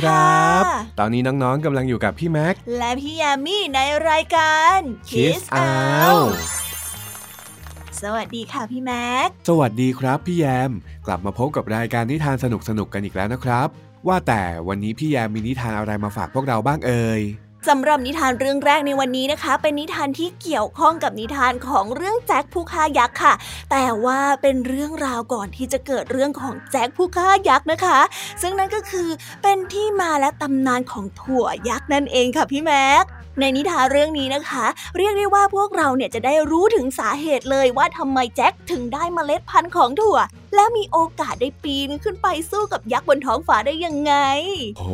ครับ ตอนนี้น้องๆกำลังอยู่กับพี่แม็ก และพี่ยามีในรายการ Kiss Out สวัสดีค่ะพี่แม็ก สวัสดีครับพี่แยม กลับมาพบกับรายการนิทานสนุกๆกันอีกแล้วนะครับ ว่าแต่วันนี้พี่แยมมีนิทานอะไรมาฝากพวกเราบ้างเอ่ย สำหรับนิทานเรื่องแรกในวันนี้นะคะ เป็นนิทานที่เกี่ยวข้องกับนิทานของเรื่องแจ็คผู้ฆ่ายักษ์ค่ะ แต่ว่าเป็นเรื่องราวก่อนที่จะเกิดเรื่องของแจ็คผู้ฆ่ายักษ์นะคะ ซึ่งนั่นก็คือเป็นที่มาและตำนานของถั่วยักษ์นั่นเองค่ะพี่แม็กในนิทานเรื่องนี้นะคะ เรียกได้ว่าพวกเราเนี่ยจะได้รู้ถึงสาเหตุเลยว่าทำไมแจ็คถึงได้เมล็ดพันธุ์ของถั่ว และมีโอกาสได้ปีนขึ้นไปสู้กับยักษ์บนท้องฟ้าได้ยังไงโห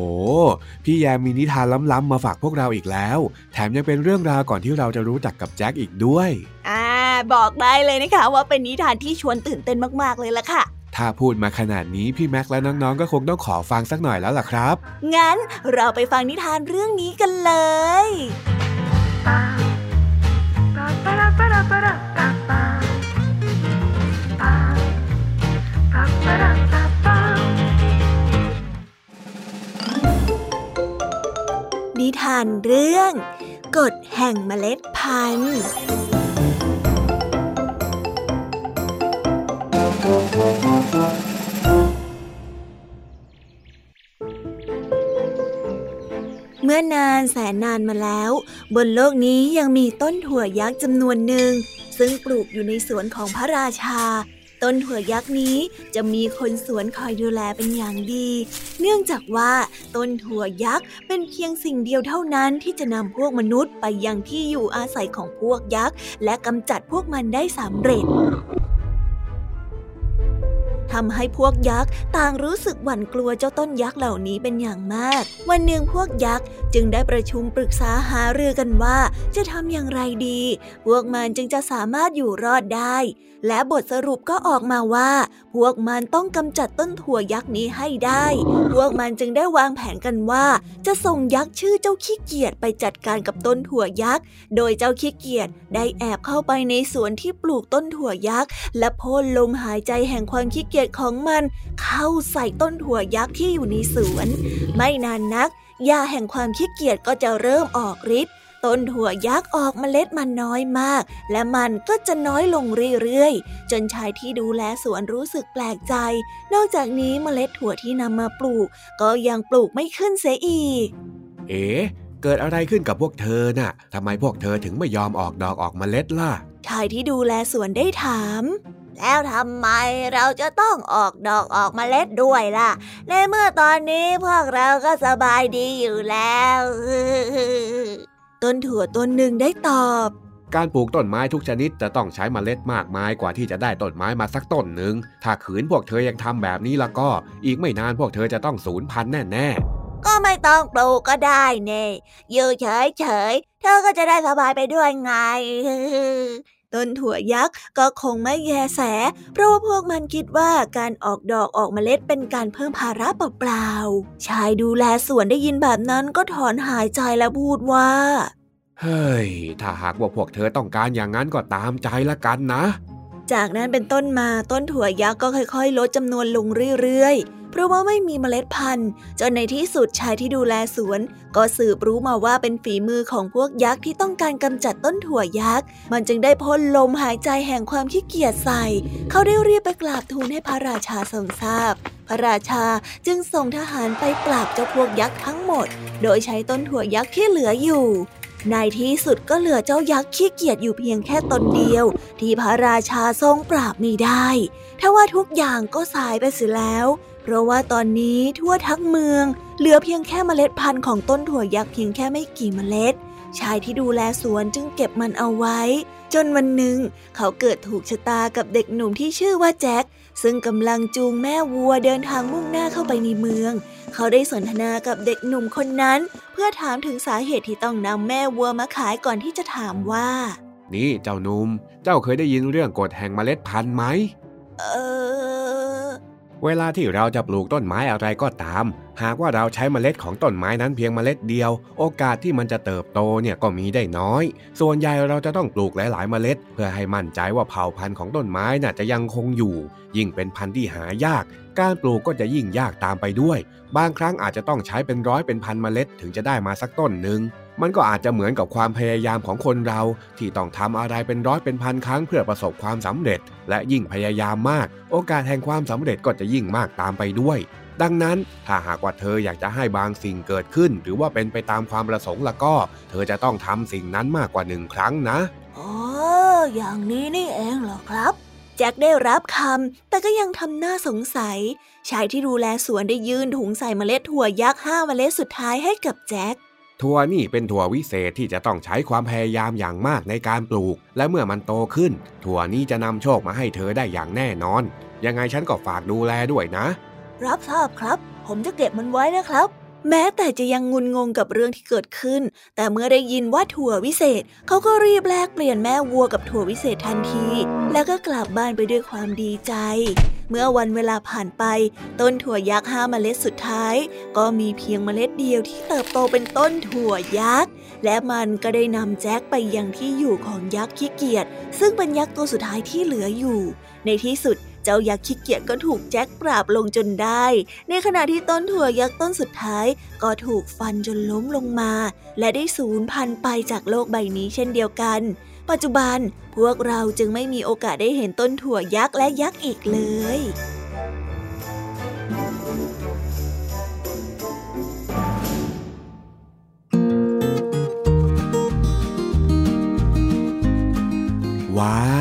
พี่แยมมีนิทานล้ำๆมาฝากพวกเราอีกแล้ว แถมยังเป็นเรื่องราวก่อนที่เราจะรู้จักกับแจ็คอีกด้วย อ่า บอกได้เลยนะคะว่าเป็นนิทานที่ชวนตื่นเต้นมากๆเลยล่ะค่ะถ้าพูดมาขนาดนี้พี่แม็กและน้องๆ ก็คงต้องขอฟังสักหน่อยแล้วล่ะครับ งั้นเราไปฟังนิทานเรื่องนี้กันเลย นิทานเรื่องกฎแห่งเมล็ดพันธุ์เมื่อนานแสนนานมาแล้ว บนโลกนี้ยังมีต้นถั่วยักษ์จำนวนหนึ่ง ซึ่งปลูกอยู่ในสวนของพระราชา ต้นถั่วยักษ์นี้จะมีคนสวนคอยดูแลเป็นอย่างดี เนื่องจากว่าต้นถั่วยักษ์เป็นเพียงสิ่งเดียวเท่านั้นที่จะนำพวกมนุษย์ไปยังที่อยู่อาศัยของพวกยักษ์และกำจัดพวกมันได้สำเร็จ ทำให้พวกยักษ์ต่างรู้สึกหวั่นกลัวเจ้าต้นยักษ์เหล่านี้เป็นอย่างมาก วันหนึ่งพวกยักษ์จึงได้ประชุมปรึกษาหารือกันว่า จะทำอย่างไรดี พวกมันจึงจะสามารถอยู่รอดได้ และบทสรุปก็ออกมาว่า พวกมันต้องกำจัดต้นถั่วยักษ์นี้ให้ได้ พวกมันจึงได้วางแผนกันว่า จะส่งยักษ์ชื่อเจ้าขี้เกียจไปจัดการกับต้นถั่วยักษ์ โดยเจ้าขี้เกียจได้แอบเข้าไปในสวนที่ปลูกต้นถั่วยักษ์และพ่นลมหายใจแห่งความขี้เกียจของมันเข้าใส่ต้นถั่วยักษ์ที่อยู่ในสวน ไม่นานนักหญ้าแห่งความขี้เกียจก็จะเริ่มออกฤทธิ์ต้นถั่วยักษ์ออกเมล็ดมันน้อยมาก และมันก็จะน้อยลงเรื่อยๆ จนชายที่ดูแลสวนรู้สึกแปลกใจ นอกจากนี้เมล็ดถั่วที่นำมาปลูก ก็ยังปลูกไม่ขึ้นเสียอีก เอ๋เกิดอะไรขึ้นกับพวกเธอน่ะทำไมพวกเธอถึงไม่ยอมออกดอกออกเมล็ดล่ะ ชายที่ดูแลสวนได้ถาม แล้วทำไมเราจะต้องออกดอกออกมาเล็ดด้วยล่ะ ในเมื่อตอนนี้พวกเราก็สบายดีอยู่แล้ว ต้นถั่วต้นหนึ่งได้ตอบ การปลูกต้นไม้ทุกชนิดจะต้องใช้เมล็ดมากมายกว่าที่จะได้ต้นไม้มาสักต้นหนึ่ง ถ้าขืนพวกเธอยังทำแบบนี้แล้วก็ อีกไม่นานพวกเธอจะต้องสูญพันธุ์แน่ก็ไม่ต้องปลูกก็ได้เน่อยู่เฉยเฉยๆเธอก็จะได้สบายไปด้วยไง ต้นถั่วยักษ์ก็คงไม่แยแส เพราะว่าพวกมันคิดว่าการออกดอกออกเมล็ดเป็นการเพิ่มภาระเปล่าๆ ชายดูแลสวนได้ยินแบบนั้นก็ถอนหายใจและพูดว่าๆเฮ้ย ถ้าหากว่าพวกเธอต้องการอย่างนั้นก็ตามใจละกันนะ จากนั้นเป็นต้นมาต้นถั่วยักษ์ก็ค่อยๆ ลดจำนวนลงเรื่อยๆ เพราะว่าไม่มีเมล็ดพันธุ์ จนในที่สุดชายที่ดูแลสวน ก็สืบรู้มาว่าเป็นฝีมือของพวกยักษ์ที่ต้องการกำจัดต้นถั่วยักษ์ มันจึงได้พ่นลมหายใจแห่งความขี้เกียจใส่ เขาได้เรียบไปกราบทูลให้พระราชาทรงทราบพระราชาจึงส่งทหารไปปราบเจ้าพวกยักษ์ทั้งหมด โดยใช้ต้นถั่วยักษ์ที่เหลืออยู่ ในที่สุดก็เหลือเจ้ายักษ์ขี้เกียจอยู่เพียงแค่ตนเดียว ที่พระราชาทรงปราบม่ได้ทว่าทุกอย่างก็สายไปเสียแล้ว เพราะว่าตอนนี้ทั่วทั้งเมือง เหลือเพียงแค่เมล็ดพันธุ์ของต้นถั่วยักษ์เพียงแค่ไม่กี่เมล็ด ชายที่ดูแลสวนจึงเก็บมันเอาไว้ จนวันหนึ่ง เขาเกิดถูกชะตากับเด็กหนุ่มที่ชื่อว่าแจ็คซึ่งกำลังจูงแม่วัวเดินทางมุ่งหน้าเข้าไปในเมือง เขาได้สนทนากับเด็กหนุ่มคนนั้น เพื่อถามถึงสาเหตุที่ต้องนำแม่วัวมาขายก่อนที่จะถามว่า นี่เจ้าหนุ่ม เจ้าเคยได้ยินเรื่องกฎแห่งเมล็ดพันธุ์ไหม เออ เวลาที่เราจะปลูกต้นไม้อะไรก็ตาม หากว่าเราใช้เมล็ดของต้นไม้นั้นเพียงเมล็ดเดียว โอกาสที่มันจะเติบโตเนี่ยก็มีได้น้อย ส่วนใหญ่เราจะต้องปลูกหลาย ๆ เมล็ด เพื่อให้มั่นใจว่าเผ่าพันธุ์ของต้นไม้น่ะจะยังคงอยู่ ยิ่งเป็นพันธุ์ที่หายาก การปลูกก็จะยิ่งยากตามไปด้วย บางครั้งอาจจะต้องใช้เป็นร้อยเป็นพันเมล็ดถึงจะได้มาสักต้นหนึ่ง มันก็อาจจะเหมือนกับความพยายามของคนเรา ที่ต้องทำอะไรเป็นร้อยเป็นพันครั้งเพื่อประสบความสำเร็จ และยิ่งพยายามมาก โอกาสแห่งความสำเร็จก็จะยิ่งมากตามไปด้วย ดังนั้นถ้าหากว่าเธออยากจะให้บางสิ่งเกิดขึ้น หรือว่าเป็นไปตามความประสงค์ละก็ เธอจะต้องทำสิ่งนั้นมากกว่าหนึ่งครั้งนะอ๋ออย่างนี้นี่เองเหรอครับแจ็คได้รับคำแต่ก็ยังทำหน้าสงสัยชายที่ดูแลสวนได้ยื่นถุงใส่เมล็ดถั่วยักษ์ห้าเมล็ดสุดท้ายให้กับแจ็ค ถั่วนี่เป็นถั่ววิเศษที่จะต้องใช้ความพยายามอย่างมากในการปลูก และเมื่อมันโตขึ้น ถั่วนี้จะนำโชคมาให้เธอได้อย่างแน่นอน ยังไงฉันก็ฝากดูแลด้วยนะ รับทราบครับ ผมจะเก็บมันไว้นะครับ แม้แต่จะยังงุนงงกับเรื่องที่เกิดขึ้น แต่เมื่อได้ยินว่าถั่ววิเศษ เขาก็รีบแลกเปลี่ยนแม่วัวกับถั่ววิเศษทันที แล้วก็กลับบ้านไปด้วยความดีใจ เมื่อวันเวลาผ่านไป ต้นถั่วยักษ์ห้าเมล็ดสุดท้าย ก็มีเพียงเมล็ดเดียวที่เติบโตเป็นต้นถั่วยักษ์และมันก็ได้นำแจ็คไปยังที่อยู่ของยักษ์ขี้เกียจซึ่งเป็นยักษ์ตัวสุดท้ายที่เหลืออยู่ ในที่สุดเจ้ายักษ์ขี้เกียจก็ถูกแจ็คปราบลงจนได้ ในขณะที่ต้นถั่วยักษ์ต้นสุดท้ายก็ถูกฟันจนล้มลงมา และได้สูญพันธุ์ไปจากโลกใบนี้เช่นเดียวกัน ปัจจุบันพวกเราจึงไม่มีโอกาสได้เห็นต้นถั่วยักษ์และยักษ์อีกเลยว้า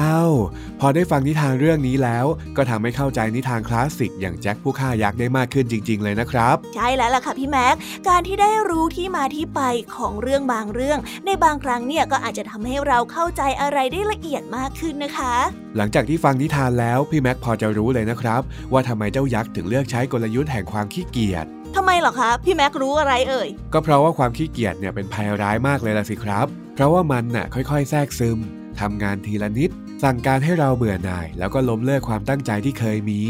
พอได้ฟังนิทานเรื่องนี้แล้ว ก็ทำให้เข้าใจนิทานคลาสสิก อย่างแจ็คผู้ฆ่ายักษ์ได้มากขึ้นจริง ๆ เลยนะครับ ใช่แล้วล่ะค่ะพี่แม็กการที่ได้รู้ที่มาที่ไปของเรื่องบางเรื่อง ในบางครั้งเนี่ยก็อาจจะทำให้เราเข้าใจอะไรได้ละเอียดมากขึ้นนะคะ หลังจากที่ฟังนิทานแล้วพี่แม็กพอจะรู้เลยนะครับ ว่าทำไมเจ้ายักษ์ถึงเลือกใช้กลยุทธ์แห่งความขี้เกียจทำไมหรอคะพี่แม็กรู้อะไรเอ่ย ก็เพราะว่าความขี้เกียจเนี่ยเป็นภัยร้ายมากเลยล่ะสิครับ เพราะว่ามันน่ะค่อย ๆ แทรกซึม ทำงานทีละนิด สั่งการให้เราเบื่อหน่าย แล้วก็ล้มเลิกความตั้งใจที่เคยมี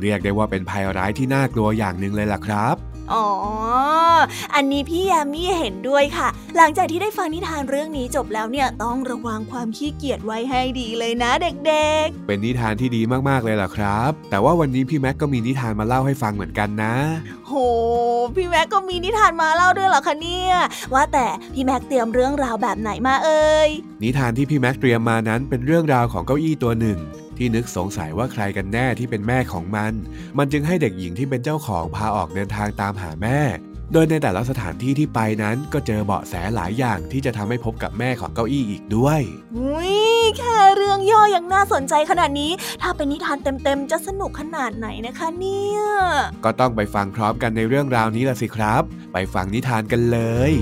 เรียกได้ว่าเป็นภัยร้ายที่น่ากลัวอย่างหนึ่งเลยล่ะครับ อ๋อ อันนี้พี่ยามีเห็นด้วยค่ะ หลังจากที่ได้ฟังนิทานเรื่องนี้จบแล้วเนี่ยต้องระวังความขี้เกียจไว้ให้ดีเลยนะเด็กๆ เป็นนิทานที่ดีมากๆเลยล่ะครับ แต่ว่าวันนี้พี่แม็กก็มีนิทานมาเล่าให้ฟังเหมือนกันนะ โห พี่แม็กก็มีนิทานมาเล่าด้วยเหรอคะเนี่ย ว่าแต่พี่แม็กเตรียมเรื่องราวแบบไหนมาเอ่ย นิทานที่พี่แม็กเตรียมมานั้นเป็นเรื่องราวของเก้าอี้ตัวหนึ่ง ที่นึกสงสัยว่าใครกันแน่ที่เป็นแม่ของมัน มันจึงให้เด็กหญิงที่เป็นเจ้าของพาออกเดินทางตามหาแม่ โดยในแต่ละสถานที่ที่ไปนั้นก็เจอเบาะแสหลายอย่างที่จะทำให้พบกับแม่ของเก้าอี้อีกด้วยอุ้ยแค่เรื่องย่อยังน่าสนใจขนาดนี้ ถ้าเป็นนิทานเต็มๆ จะสนุกขนาดไหนนะคะเนี่ย ก็ต้องไปฟังพร้อมกันในเรื่องราวนี้ละสิครับ ไปฟังนิทานกันเลย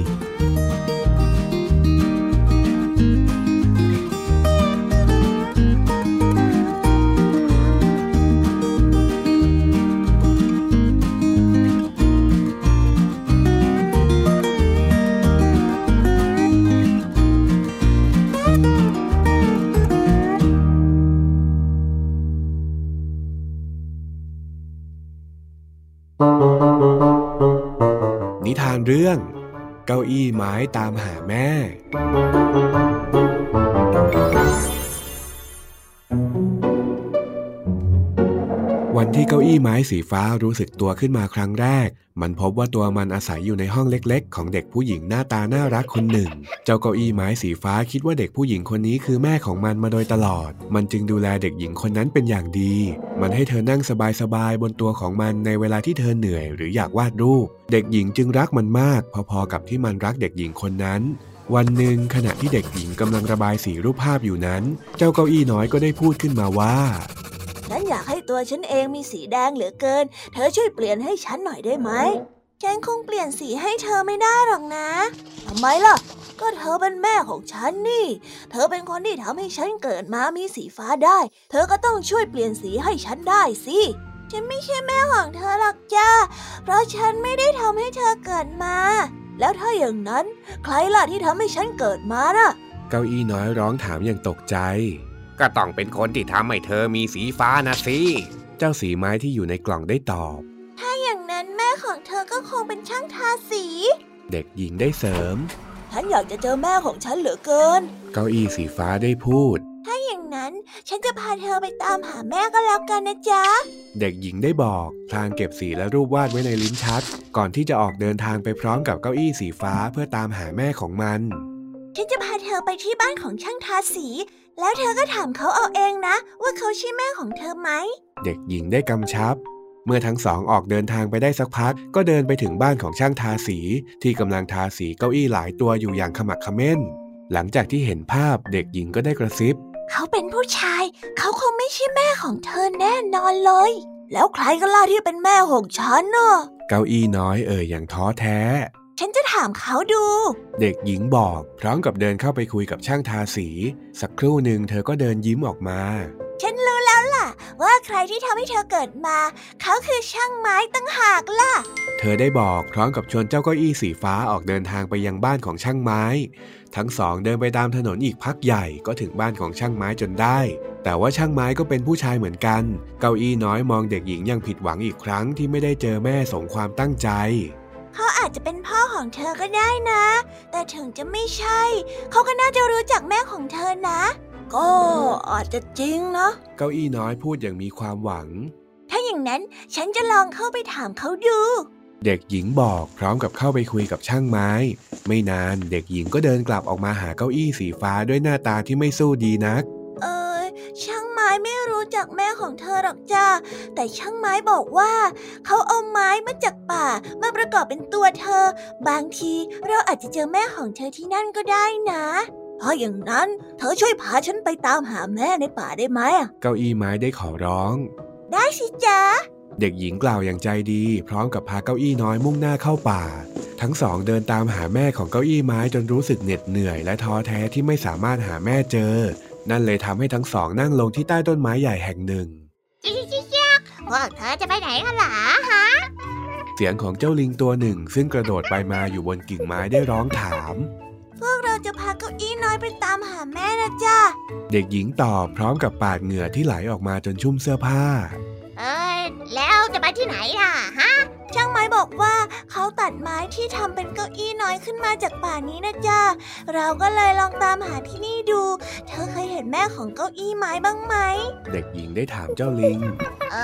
เก้าอี้ไม้ตามหาแม่ ที่เก้าอี้ไม้สีฟ้ารู้สึกตัวขึ้นมาครั้งแรก มันพบว่าตัวมันอาศัยอยู่ในห้องเล็กๆ ของเด็กผู้หญิงหน้าตาน่ารักคนหนึ่ง เจ้าเก้าอี้ไม้สีฟ้าคิดว่าเด็กผู้หญิงคนนี้คือแม่ของมันมาโดยตลอด มันจึงดูแลเด็กหญิงคนนั้นเป็นอย่างดี มันให้เธอนั่งสบายๆบนตัวของมันในเวลาที่เธอเหนื่อยหรืออยากวาดรูป เด็กหญิงจึงรักมันมาก พอๆกับที่มันรักเด็กหญิงคนนั้นวันหนึ่งขณะที่เด็กหญิงกำลังระบายสีรูปภาพอยู่นั้น เจ้าเก้าอี้น้อยก็ได้พูดขึ้นมาว่า ฉันอยากให้ตัวฉันเองมีสีแดงเหลือเกิน เธอช่วยเปลี่ยนให้ฉันหน่อยได้ไหม ฉันคงเปลี่ยนสีให้เธอไม่ได้หรอกนะ ทำไมล่ะ ก็เธอเป็นแม่ของฉันนี่ เธอเป็นคนที่ทำให้ฉันเกิดมามีสีฟ้าได้ เธอก็ต้องช่วยเปลี่ยนสีให้ฉันได้สิฉันไม่ใช่แม่ของเธอหรอกจ้า เพราะฉันไม่ได้ทำให้เธอเกิดมา แล้วถ้าอย่างนั้น ใครล่ะที่ทำให้ฉันเกิดมาน่ะ เก้าอี้น้อยร้องถามอย่างตกใจ ก็ต้องเป็นคนที่ทำให้เธอมีสีฟ้านะสิ เจ้าสีไม้ที่อยู่ในกล่องได้ตอบ ถ้าอย่างนั้นแม่ของเธอก็คงเป็นช่างทาสี เด็กหญิงได้เสริม ฉันอยากจะเจอแม่ของฉันเหลือเกิน เก้าอี้สีฟ้าได้พูด ถ้าอย่างนั้นฉันจะพาเธอไปตามหาแม่ก็แล้วกันนะจ๊ะ เด็กหญิงได้บอกพลางเก็บสีและรูปวาดไว้ในลิ้นชัก ก่อนที่จะออกเดินทางไปพร้อมกับเก้าอี้สีฟ้าเพื่อตามหาแม่ของมัน ฉันจะพาเธอไปที่บ้านของช่างทาสี แล้วเธอก็ถามเขาเอาเองนะ ว่าเขาใช่แม่ของเธอไหม เด็กหญิงได้กำชับ เมื่อทั้งสองออกเดินทางไปได้สักพัก ก็เดินไปถึงบ้านของช่างทาสี ที่กำลังทาสีเก้าอี้หลายตัวอยู่อย่างขมักเขม้น หลังจากที่เห็นภาพเด็กหญิงก็ได้กระซิบ เขาเป็นผู้ชาย เขาคงไม่ใช่แม่ของเธอแน่นอนเลย แล้วใครกันล่ะที่เป็นแม่ของฉันน่ะเก้าอี้น้อยเอ่ยอย่างท้อแท้ ฉันจะถามเขาดู เด็กหญิงบอก พร้อมกับเดินเข้าไปคุยกับช่างทาสี สักครู่หนึ่งเธอก็เดินยิ้มออกมา ฉันรู้แล้วล่ะ ว่าใครที่ทำให้เธอเกิดมา เขาคือช่างไม้ตั้งหากล่ะ เธอได้บอกพร้อมกับชวนเจ้าเก้าอี้สีฟ้าออกเดินทางไปยังบ้านของช่างไม้ ทั้งสองเดินไปตามถนนอีกพักใหญ่ก็ถึงบ้านของช่างไม้จนได้ แต่ว่าช่างไม้ก็เป็นผู้ชายเหมือนกัน เก้าอี้น้อยมองเด็กหญิงยังผิดหวังอีกครั้งที่ไม่ได้เจอแม่สมความตั้งใจ เขาอาจจะเป็นพ่อของเธอก็ได้นะ แต่ถึงจะไม่ใช่ เขาก็น่าจะรู้จักแม่ของเธอนะ ก็อาจจะจริงนะเก้าอี้น้อยพูดอย่างมีความหวัง ถ้าอย่างนั้นฉันจะลองเข้าไปถามเขาดู เด็กหญิงบอกพร้อมกับเข้าไปคุยกับช่างไม้ ไม่นานเด็กหญิงก็เดินกลับออกมาหาเก้าอี้สีฟ้าด้วยหน้าตาที่ไม่สู้ดีนักเออ ช่างไม้ไม่รู้จักแม่ของเธอหรอกจ้าแต่ช่างไม้บอกว่า เขาเอาไม้มาจากป่ามาประกอบเป็นตัวเธอ บางทีเราอาจจะเจอแม่ของเธอที่นั่นก็ได้นะเพราะอย่างนั้นเธอช่วยพาฉันไปตามหาแม่ในป่าได้ไหมอะเก้าอี้ไม้ได้ขอร้อง ได้สิจ๊ะเด็กหญิงกล่าวอย่างใจดี พร้อมกับพาเก้าอี้น้อยมุ่งหน้าเข้าป่า ทั้งสองเดินตามหาแม่ของเก้าอี้ไม้จนรู้สึกเหน็ดเหนื่อยและท้อแท้ที่ไม่สามารถหาแม่เจอ นั่นเลยทำให้ทั้งสองนั่งลงที่ใต้ต้นไม้ใหญ่แห่งหนึ่งจิ๊กจิ๊กจิ๊กพวกเธอจะไปไหนกันล่ะฮะ เสียงของเจ้าลิงตัวหนึ่ง ซึ่งกระโดดไปมาอยู่บนกิ่งไม้ได้ร้องถาม พวกเราจะพาเก้าอี้น้อยไปตามหาแม่นะจ๊ะเด็กหญิงตอบพร้อมกับปาดเหงื่อที่ไหลออกมาจนชุ่มเสื้อผ้า เอ้ ยแล้วจะไปที่ไหนล่ะฮะ ช่างไม้บอกว่าเขาตัดไม้ที่ทำเป็นเก้าอี้น้อยขึ้นมาจากป่านี้นะจ๊ะ เราก็เลยลองตามหาที่นี่ดู เธอเคยเห็นแม่ของเก้าอี้ไม้บ้างไหม เด็กหญิงได้ถามเจ้าลิง เอ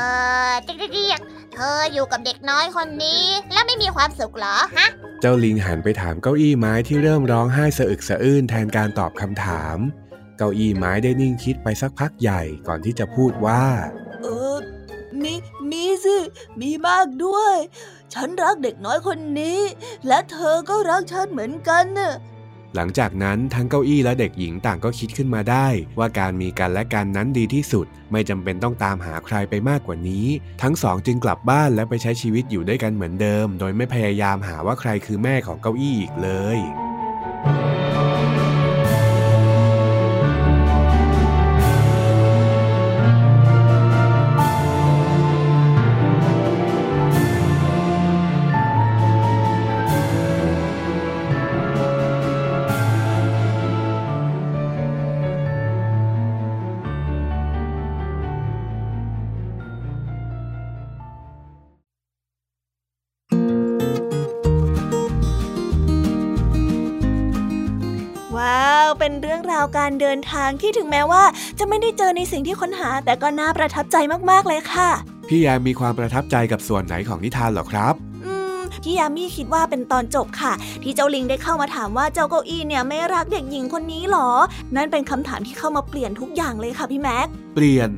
อเรียกเธออยู่กับเด็กน้อยคนนี้ แล้วไม่มีความสุขเหรอฮะ เจ้าลิงหันไปถามเก้าอี้ไม้ที่เริ่มร้องไห้สะอึกสะอื้นแทนการตอบคำถาม เก้าอี้ไม้ได้นิ่งคิดไปสักพักใหญ่ก่อนที่จะพูดว่าเออมีมีสิ มีมากด้วย ฉันรักเด็กน้อยคนนี้ และเธอก็รักฉันเหมือนกันน่ะหลังจากนั้นทั้งเก้าอี้และเด็กหญิงต่างก็คิดขึ้นมาได้ ว่าการมีกันและกันนั้นดีที่สุด ไม่จำเป็นต้องตามหาใครไปมากกว่านี้ ทั้งสองจึงกลับบ้านและไปใช้ชีวิตอยู่ด้วยกันเหมือนเดิม โดยไม่พยายามหาว่าใครคือแม่ของเก้าอี้อีกเลย เป็นเรื่องราวการเดินทางที่ถึงแม้ว่า จะไม่ได้เจอในสิ่งที่ค้นหา แต่ก็น่าประทับใจมากๆเลยค่ะ พี่แยมมีความประทับใจกับส่วนไหนของนิทานเหรอครับอืมพี่ยามีคิดว่าเป็นตอนจบค่ะ ที่เจ้าลิงได้เข้ามาถามว่าเจ้าเก้าอี้เนี่ยไม่รักเด็กหญิงคนนี้หรอ นั่นเป็นคำถามที่เข้ามาเปลี่ยนทุกอย่างเลยค่ะพี่แม็ก เปลี่ยน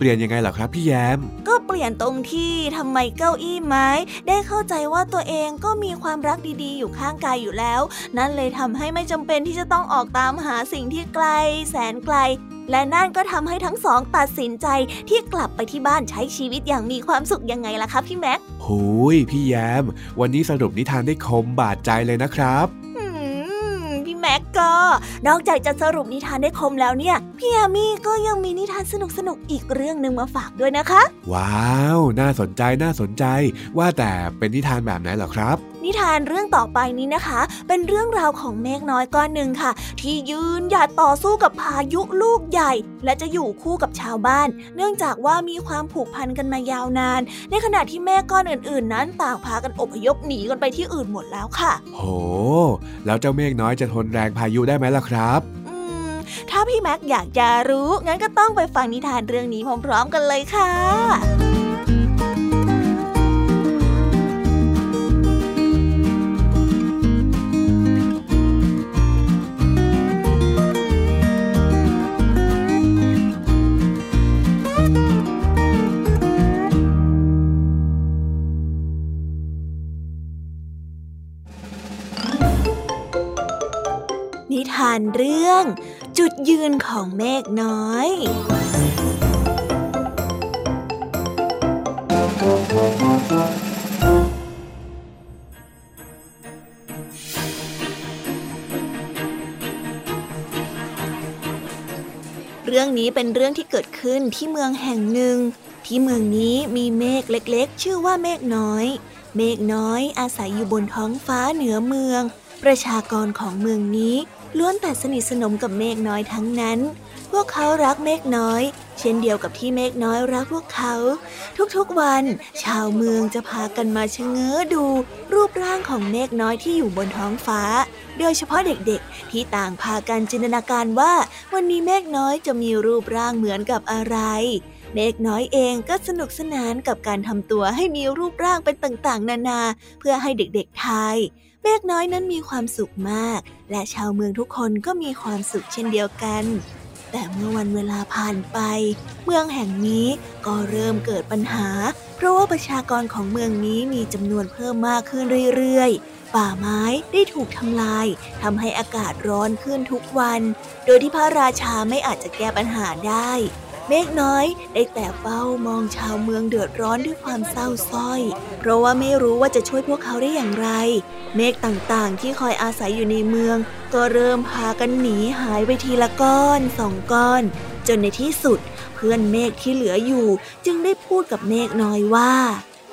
เปลี่ยนยังไงเหรอครับพี่แยมก็เปลี่ยนตรงที่ทำไมเก้าอี้ไม้ ได้เข้าใจว่าตัวเองก็มีความรักดีๆ อยู่ข้างกายอยู่แล้ว นั่นเลยทำให้ไม่จำเป็นที่จะต้องออกตามหาสิ่งที่ไกล แสนไกล และนั่นก็ทำให้ทั้งสองตัดสินใจที่กลับไปที่บ้านใช้ชีวิตอย่างมีความสุขยังไงล่ะคะพี่แม็กหูยพี่แยมวันนี้สรุปนิทานได้คมบาดใจเลยนะครับอืมพี่ แม็กก็ นอกจากจะสรุปนิทานได้คมแล้วเนี่ย พี่ยามี่ก็ยังมีนิทานสนุกๆอีกเรื่องหนึ่งมาฝากด้วยนะคะ ว้าว น่าสนใจน่าสนใจ ว่าแต่เป็นนิทานแบบไหนเหรอครับ นิทานเรื่องต่อไปนี้นะคะ เป็นเรื่องราวของเมฆน้อยก้อนหนึ่งค่ะ ที่ยืนหยัดต่อสู้กับพายุลูกใหญ่ และจะอยู่คู่กับชาวบ้าน เนื่องจากว่ามีความผูกพันกันมายาวนาน ในขณะที่เมฆก้อนอื่นๆ นั้นต่างพากันอพยพหนีกันไปที่อื่นหมดแล้วค่ะ โห แล้วเจ้าเมฆน้อยจะทนแรงพายุได้ไหมล่ะครับถ้าพี่แม็กอยากจะรู้ งั้นก็ต้องไปฟังนิทานเรื่องนี้พร้อมๆกันเลยค่ะานเรื่อง จุดยืนของเมฆน้อยเรื่องนี้เป็นเรื่องที่เกิดขึ้นที่เมืองแห่งหนึ่ง ที่เมืองนี้มีเมฆเล็กๆ ชื่อว่าเมฆน้อย เมฆน้อยอาศัยอยู่บนท้องฟ้าเหนือเมือง ประชากรของเมืองนี้ ล้วนแต่สนิทสนมกับเมฆน้อยทั้งนั้น พวกเขารักเมฆน้อย เช่นเดียวกับที่เมฆน้อยรักพวกเขา ทุกๆวัน ชาวเมืองจะพากันมาชะเง้อดู รูปร่างของเมฆน้อยที่อยู่บนท้องฟ้า โดยเฉพาะเด็กๆ ที่ต่างพากันจินตนาการว่าวันนี้เมฆน้อยจะมีรูปร่างเหมือนกับอะไรเมฆน้อยเองก็สนุกสนานกับการทำตัวให้มีรูปร่างเป็นต่างๆ นานา เพื่อให้เด็กๆทาย เมฆน้อยนั้นมีความสุขมาก และชาวเมืองทุกคนก็มีความสุขเช่นเดียวกัน แต่เมื่อวันเวลาผ่านไป เมืองแห่งนี้ก็เริ่มเกิดปัญหา เพราะว่าประชากรของเมืองนี้มีจำนวนเพิ่มมากขึ้นเรื่อยๆ ป่าไม้ได้ถูกทำลายทำให้อากาศร้อนขึ้นทุกวัน โดยที่พระราชาไม่อาจจะแก้ปัญหาได้ เมฆน้อยได้แต่เฝ้ามองชาวเมืองเดือดร้อนด้วยความเศร้าส้อย เพราะว่าไม่รู้ว่าจะช่วยพวกเขาได้อย่างไร เมฆต่างๆ ที่คอยอาศัยอยู่ในเมือง ก็เริ่มพากันหนีหายไปทีละก้อนสองก้อน จนในที่สุด เพื่อนเมฆที่เหลืออยู่ จึงได้พูดกับเมฆน้อยว่า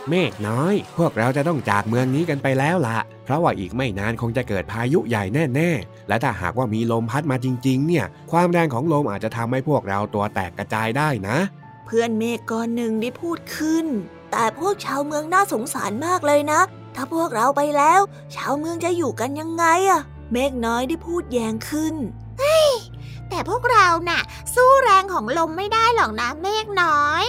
เมฆน้อย พวกเราจะต้องจากเมืองนี้กันไปแล้วละเพราะว่าอีกไม่นานคงจะเกิดพายุใหญ่แน่ๆ และถ้าหากว่ามีลมพัดมาจริง ๆ เนี่ย ความแรงของลมอาจจะทำให้พวกเราตัวแตกกระจายได้นะ เพื่อนเมฆก้อนหนึ่งได้พูดขึ้น แต่พวกชาวเมืองน่าสงสารมากเลยนะ ถ้าพวกเราไปแล้ว ชาวเมืองจะอยู่กันยังไงอะเมฆน้อยได้พูดแย้งขึ้นเฮ้ยแต่พวกเราน่ะ สู้แรงของลมไม่ได้หรอกนะเมฆน้อย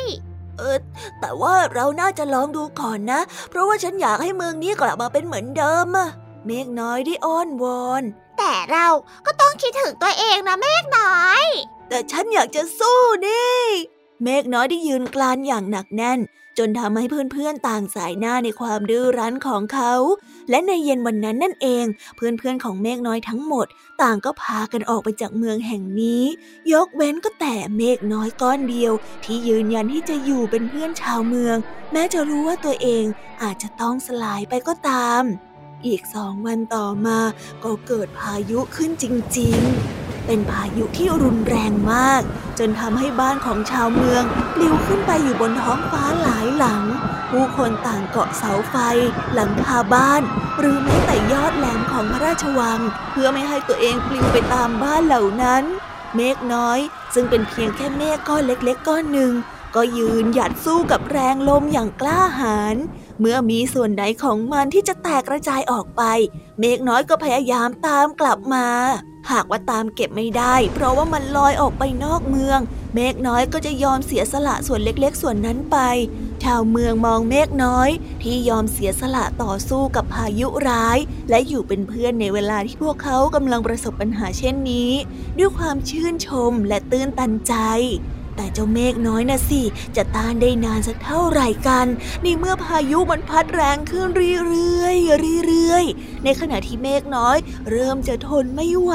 เออแต่ว่าเราน่าจะลองดูก่อนนะ เพราะว่าฉันอยากให้เมืองนี้กลับมาเป็นเหมือนเดิมอะเมฆน้อยได้อ้อนวอน แต่เราก็ต้องคิดถึงตัวเองนะเมฆน้อย แต่ฉันอยากจะสู้นี่ เมฆน้อยได้ยืนกลานอย่างหนักแน่น จนทำให้เพื่อนๆต่างสายหน้าในความดื้อรั้นของเขา และในเย็นวันนั้นนั่นเอง เพื่อนๆของเมฆน้อยทั้งหมด ต่างก็พากันออกไปจากเมืองแห่งนี้ ยกเว้นก็แต่เมฆน้อยก้อนเดียว ที่ยืนยันที่จะอยู่เป็นเพื่อนชาวเมือง แม้จะรู้ว่าตัวเองอาจจะต้องสลายไปก็ตาม อีกสองวันต่อมาก็เกิดพายุขึ้นจริง ๆ เป็นพายุที่รุนแรงมาก จนทำให้บ้านของชาวเมืองปลิวขึ้นไปอยู่บนท้องฟ้าหลายหลัง ผู้คนต่างเกาะเสาไฟ หลังคาบ้าน หรือแม้แต่ยอดแหลมของพระราชวัง เพื่อไม่ให้ตัวเองปลิวไปตามบ้านเหล่านั้น เมฆน้อย ซึ่งเป็นเพียงแค่เมฆก้อนเล็กๆ ก้อนหนึ่งก็ยืนหยัดสู้กับแรงลมอย่างกล้าหาญ เมื่อมีส่วนใดของมันที่จะแตกกระจายออกไป เมฆน้อยก็พยายามตามกลับมา หากว่าตามเก็บไม่ได้ เพราะว่ามันลอยออกไปนอกเมือง เมฆน้อยก็จะยอมเสียสละส่วนเล็กๆ ส่วนนั้นไป ชาวเมืองมองเมฆน้อย ที่ยอมเสียสละต่อสู้กับพายุร้าย และอยู่เป็นเพื่อนในเวลาที่พวกเขากำลังประสบปัญหาเช่นนี้ ด้วยความชื่นชมและตื้นตันใจ แต่เจ้าเมฆน้อยนะสิ จะต้านได้นานสักเท่าไหร่กัน ในเมื่อพายุมันพัดแรงขึ้นเรื่อยๆเรื่อยๆ ในขณะที่เมฆน้อย เริ่มจะทนไม่ไหว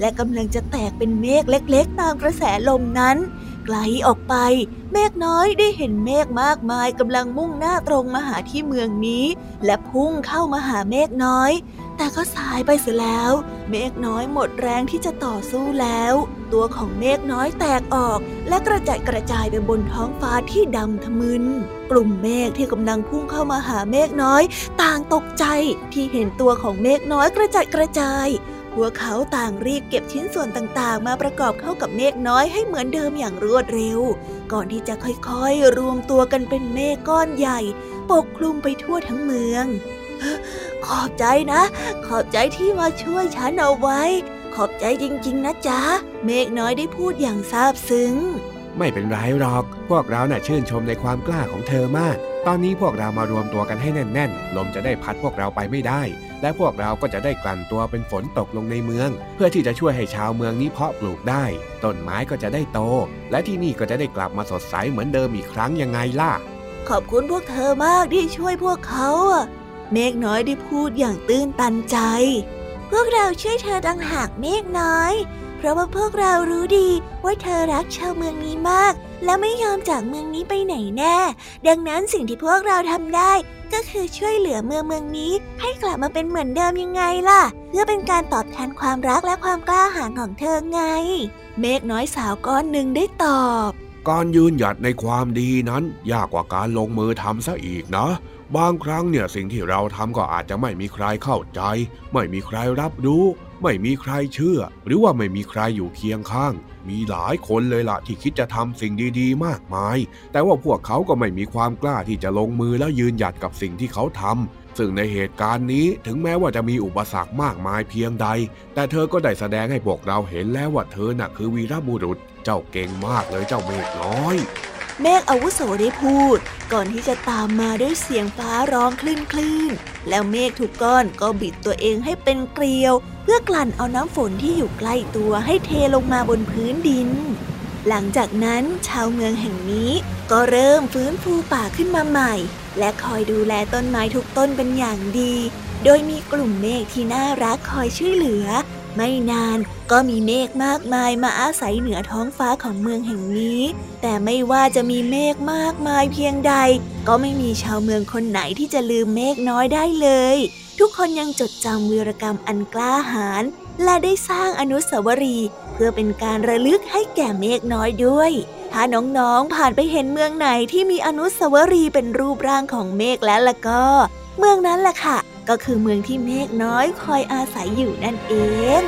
และกำลังจะแตกเป็นเมฆเล็กๆ ตามกระแสลมนั้นไกลออกไป เมฆน้อยได้เห็นเมฆมากมายกำลังมุ่งหน้าตรงมาหาที่เมืองนี้ และพุ่งเข้ามาหาเมฆน้อย แต่ก็สายไปเสียแล้ว เมฆน้อยหมดแรงที่จะต่อสู้แล้ว ตัวของเมฆน้อยแตกออกและกระจายกระจายไปบนท้องฟ้าที่ดำทะมึน กลุ่มเมฆที่กำลังพุ่งเข้ามาหาเมฆน้อย ต่างตกใจที่เห็นตัวของเมฆน้อยกระจายกระจายพวกเขาต่างรีบเก็บชิ้นส่วนต่างๆ มาประกอบเข้ากับเมฆน้อยให้เหมือนเดิมอย่างรวดเร็ว ก่อนที่จะค่อยๆ รวมตัวกันเป็นเมฆก้อนใหญ่ ปกคลุมไปทั่วทั้งเมือง ขอบใจนะ ขอบใจที่มาช่วยฉันเอาไว้ ขอบใจจริง ๆ นะจ๊ะ เมฆน้อยได้พูดอย่างซาบซึ้ง ไม่เป็นไรหรอก พวกเราน่ะชื่นชมในความกล้าของเธอมาก ตอนนี้พวกเรามารวมตัวกันให้แน่น ๆ ลมจะได้พัดพวกเราไปไม่ได้ และพวกเราก็จะได้กลั่นตัวเป็นฝนตกลงในเมือง เพื่อที่จะช่วยให้ชาวเมืองนี้เพาะปลูกได้ ต้นไม้ก็จะได้โต และที่นี่ก็จะได้กลับมาสดใสเหมือนเดิมอีกครั้งยังไงล่ะ ขอบคุณพวกเธอมากที่ช่วยพวกเขาอะ เมฆน้อยได้พูดอย่างตื้นตันใจ พวกเราช่วยเธอดังหากเมฆน้อย เพราะว่าพวกเรารู้ดีว่าเธอรักชาวเมืองนี้มาก และไม่ยอมจากเมืองนี้ไปไหนแน่ ดังนั้นสิ่งที่พวกเราทำได้ ก็คือช่วยเหลือเมืองเมืองนี้ ให้กลับมาเป็นเหมือนเดิมยังไงล่ะ เพื่อเป็นการตอบแทนความรักและความกล้าหาญของเธอไง เมฆน้อยสาวก้อนหนึ่งได้ตอบ การยืนหยัดในความดีนั้น ยากกว่าการลงมือทำซะอีกนะ บางครั้งเนี่ยสิ่งที่เราทำก็อาจจะไม่มีใครเข้าใจ ไม่มีใครรับรู้ ไม่มีใครเชื่อ หรือว่าไม่มีใครอยู่เคียงข้าง มีหลายคนเลยล่ะที่คิดจะทำสิ่งดีๆ มากมาย แต่ว่าพวกเขาก็ไม่มีความกล้าที่จะลงมือแล้วยืนหยัดกับสิ่งที่เขาทำ ซึ่งในเหตุการณ์นี้ถึงแม้ว่าจะมีอุปสรรคมากมายเพียงใด แต่เธอก็ได้แสดงให้พวกเราเห็นแล้วว่าเธอน่ะคือวีรบุรุษ เจ้าเก่งมากเลยเจ้าเมฆน้อย เมฆอาวุโสได้พูด ก่อนที่จะตามมาด้วยเสียงฟ้าร้องคลื่นคลื่นแล้วเมฆทุกก้อนก็บิดตัวเองให้เป็นเกลียว เพื่อกลั่นเอาน้ำฝนที่อยู่ใกล้ตัวให้เทลงมาบนพื้นดิน หลังจากนั้นชาวเมืองแห่งนี้ก็เริ่มฟื้นฟูป่าขึ้นมาใหม่ และคอยดูแลต้นไม้ทุกต้นเป็นอย่างดี โดยมีกลุ่มเมฆที่น่ารักคอยช่วยเหลือ ไม่นานก็มีเมฆมากมายมาอาศัยเหนือท้องฟ้าของเมืองแห่งนี้ แต่ไม่ว่าจะมีเมฆมากมายเพียงใด ก็ไม่มีชาวเมืองคนไหนที่จะลืมเมฆน้อยได้เลย ทุกคนยังจดจำวีรกรรมอันกล้าหาญและได้สร้างอนุสาวรีย์เพื่อเป็นการระลึกให้แก่เมฆน้อยด้วย ถ้าน้องๆผ่านไปเห็นเมืองไหนที่มีอนุสาวรีย์เป็นรูปร่างของเมฆแล้วล่ะก็ เมืองนั้นแหละค่ะ ก็คือเมืองที่เมฆน้อยคอยอาศัยอยู่นั่นเอง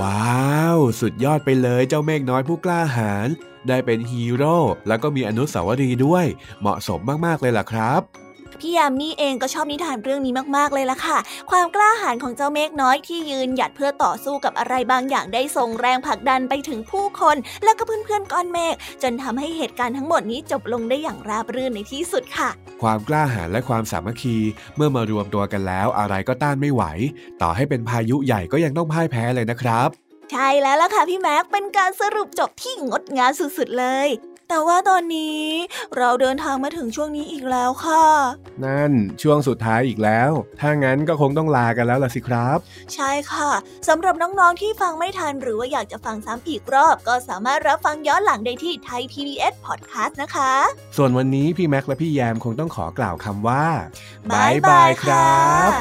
ว้าว สุดยอดไปเลยเจ้าเมฆน้อยผู้กล้าหาญ ได้เป็นฮีโร่แล้วก็มีอนุสาวรีย์ด้วย เหมาะสมมากๆเลยล่ะครับพี่ยามนี่เองก็ชอบนิทานเรื่องนี้มากๆเลยล่ะค่ะ ความกล้าหาญของเจ้าเมฆน้อยที่ยืนหยัดเพื่อต่อสู้กับอะไรบางอย่างได้ส่งแรงผลักดันไปถึงผู้คน และก็เพื่อนๆก้อนเมฆจนทำให้เหตุการณ์ทั้งหมดนี้จบลงได้อย่างราบรื่นในที่สุดค่ะ ความกล้าหาญและความสามัคคีเมื่อมารวมตัวกันแล้วอะไรก็ต้านไม่ไหว ต่อให้เป็นพายุใหญ่ก็ยังต้องพ่ายแพ้เลยนะครับ ใช่แล้วล่ะค่ะพี่แม็กเป็นการสรุปจบที่งดงามสุดๆเลย แต่ว่าตอนนี้เราเดินทางมาถึงช่วงนี้อีกแล้วค่ะ นั่นช่วงสุดท้ายอีกแล้ว ถ้างั้นก็คงต้องลากันแล้วล่ะสิครับ ใช่ค่ะสำหรับน้องๆที่ฟังไม่ทันหรือว่าอยากจะฟังซ้ำอีกรอบ ก็สามารถรับฟังย้อนหลังได้ที่ไทย PBS Podcast นะคะ ส่วนวันนี้พี่แม็กและพี่แยมคงต้องขอกล่าวคำว่าบ๊ายบายครับ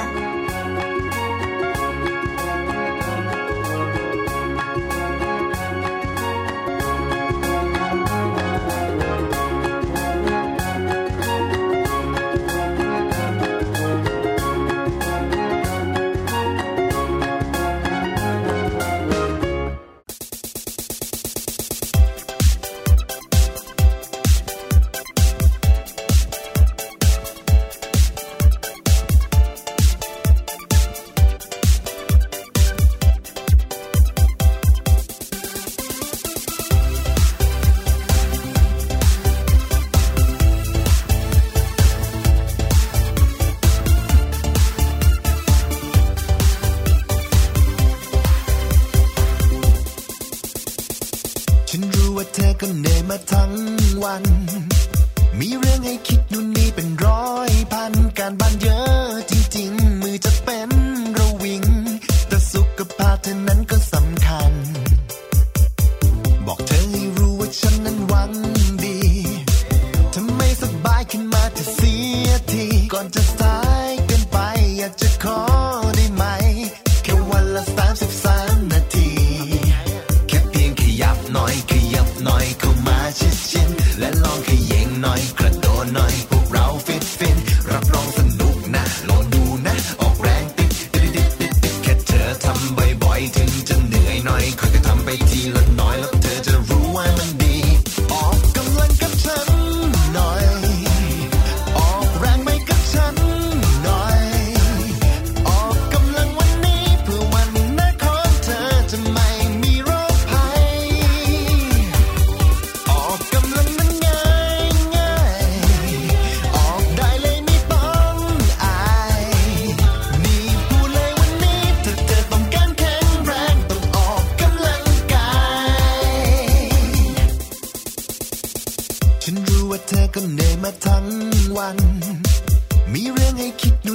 ก่อนจะสายเกินไปอยากจะขอ มาทั้งวัน มีเรื่องให้คิดดู